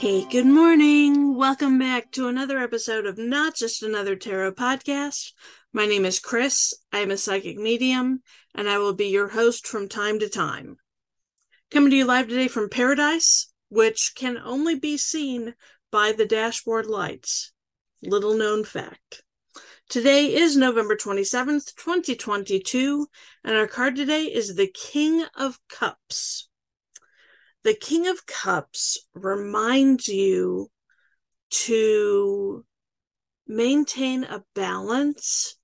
Hey, good morning. Welcome back to another episode of Not Just Another Tarot podcast. My name is Chris. I am a psychic medium, and I will be your host from time to time. Coming to you live today from Paradise, which can only be seen by the dashboard lights. Little known fact. Today is November 27th, 2022, and our card today is the King of Cups the King of Cups reminds you to maintain a balance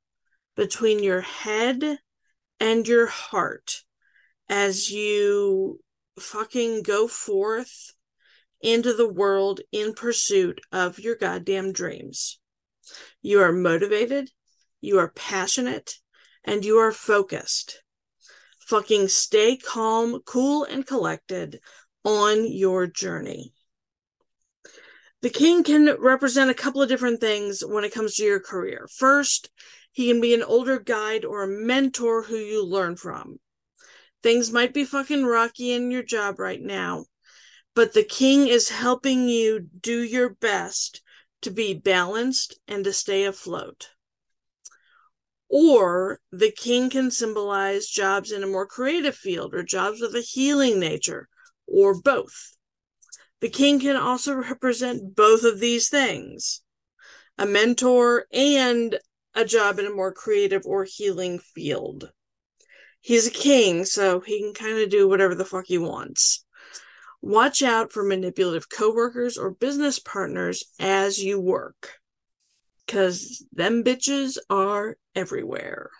between your head and your heart as you fucking go forth into the world in pursuit of your goddamn dreams. You are motivated, you are passionate, and you are focused. Fucking stay calm, cool, and collected on your journey. The king can represent a couple of different things when it comes to your career. First, he can be an older guide or a mentor who you learn from. Things might be fucking rocky in your job right now, but the king is helping you do your best to be balanced and to stay afloat. Or the king can symbolize jobs in a more creative field or jobs with a healing nature or both. The king can also represent both of these things a mentor and a job in a more creative or healing field. He's a king, so he can kind of do whatever the fuck he wants. Watch out for manipulative coworkers or business partners as you work, because them bitches are everywhere.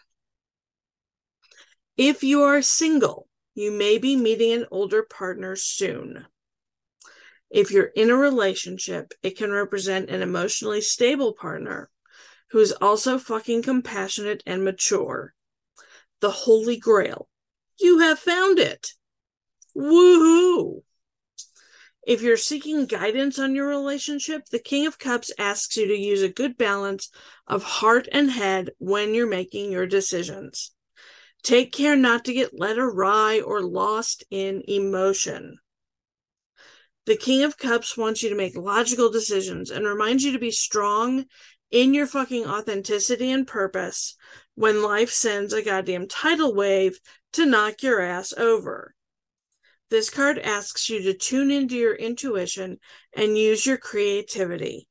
If you are single, you may be meeting an older partner soon. If you're in a relationship, it can represent an emotionally stable partner who is also fucking compassionate and mature. The Holy Grail. You have found it. Woohoo! If you're seeking guidance on your relationship, the King of Cups asks you to use a good balance of heart and head when you're making your decisions. Take care not to get led awry or lost in emotion. The King of Cups wants you to make logical decisions and reminds you to be strong in your fucking authenticity and purpose when life sends a goddamn tidal wave to knock your ass over. This card asks you to tune into your intuition and use your creativity.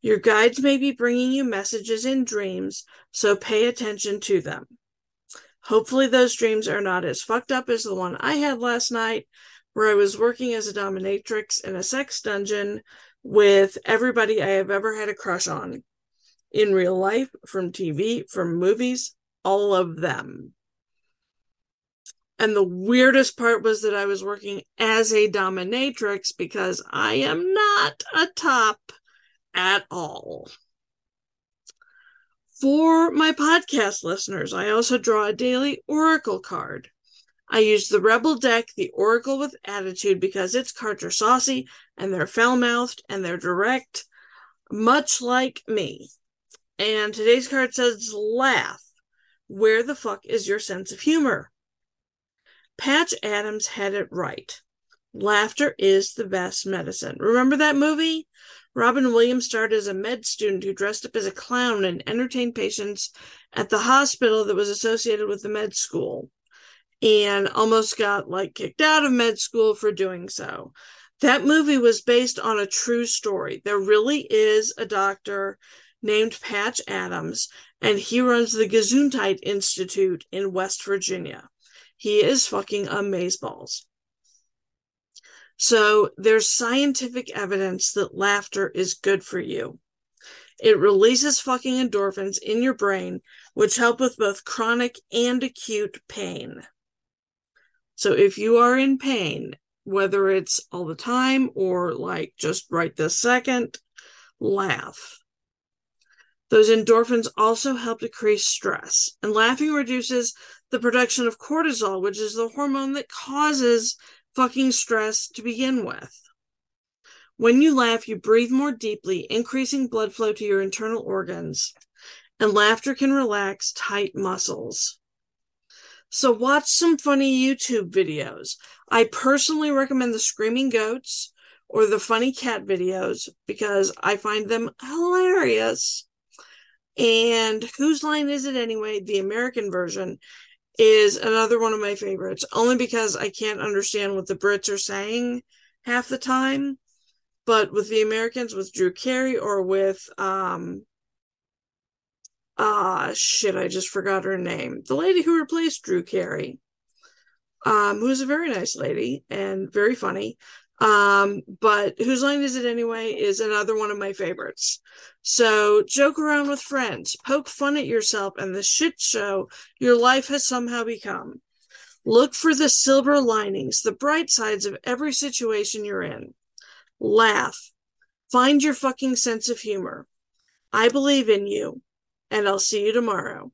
Your guides may be bringing you messages in dreams, so pay attention to them. Hopefully, those dreams are not as fucked up as the one I had last night, where I was working as a dominatrix in a sex dungeon with everybody I have ever had a crush on in real life, from TV, from movies, all of them. And the weirdest part was that I was working as a dominatrix because I am not a top at all. For my podcast listeners, I also draw a daily oracle card. I use the Rebel deck, the Oracle with Attitude, because its cards are saucy and they're foul mouthed and they're direct, much like me. And today's card says, Laugh. Where the fuck is your sense of humor? Patch Adams had it right. Laughter is the best medicine. Remember that movie? Robin Williams starred as a med student who dressed up as a clown and entertained patients at the hospital that was associated with the med school and almost got like kicked out of med school for doing so. That movie was based on a true story. There really is a doctor named Patch Adams, and he runs the Gesundheit Institute in West Virginia. He is fucking amazeballs. So there's scientific evidence that laughter is good for you. It releases fucking endorphins in your brain, which help with both chronic and acute pain. So if you are in pain, whether it's all the time or like just right this second, laugh. Those endorphins also help decrease stress, and laughing reduces the production of cortisol, which is the hormone that causes fucking stress to begin with. When you laugh, you breathe more deeply, increasing blood flow to your internal organs, and laughter can relax tight muscles. So, watch some funny YouTube videos. I personally recommend the Screaming Goats or the Funny Cat videos because I find them hilarious. And Whose Line Is It Anyway? The American version is another one of my favorites, only because I can't understand what the Brits are saying half the time. But with the Americans, with Drew Carey or with um ah shit, I just forgot her name. The lady who replaced Drew Carey. Um, who's a very nice lady and very funny. Um, but whose line is it anyway? Is another one of my favorites. So joke around with friends, poke fun at yourself and the shit show your life has somehow become. Look for the silver linings, the bright sides of every situation you're in. Laugh. Find your fucking sense of humor. I believe in you, and I'll see you tomorrow.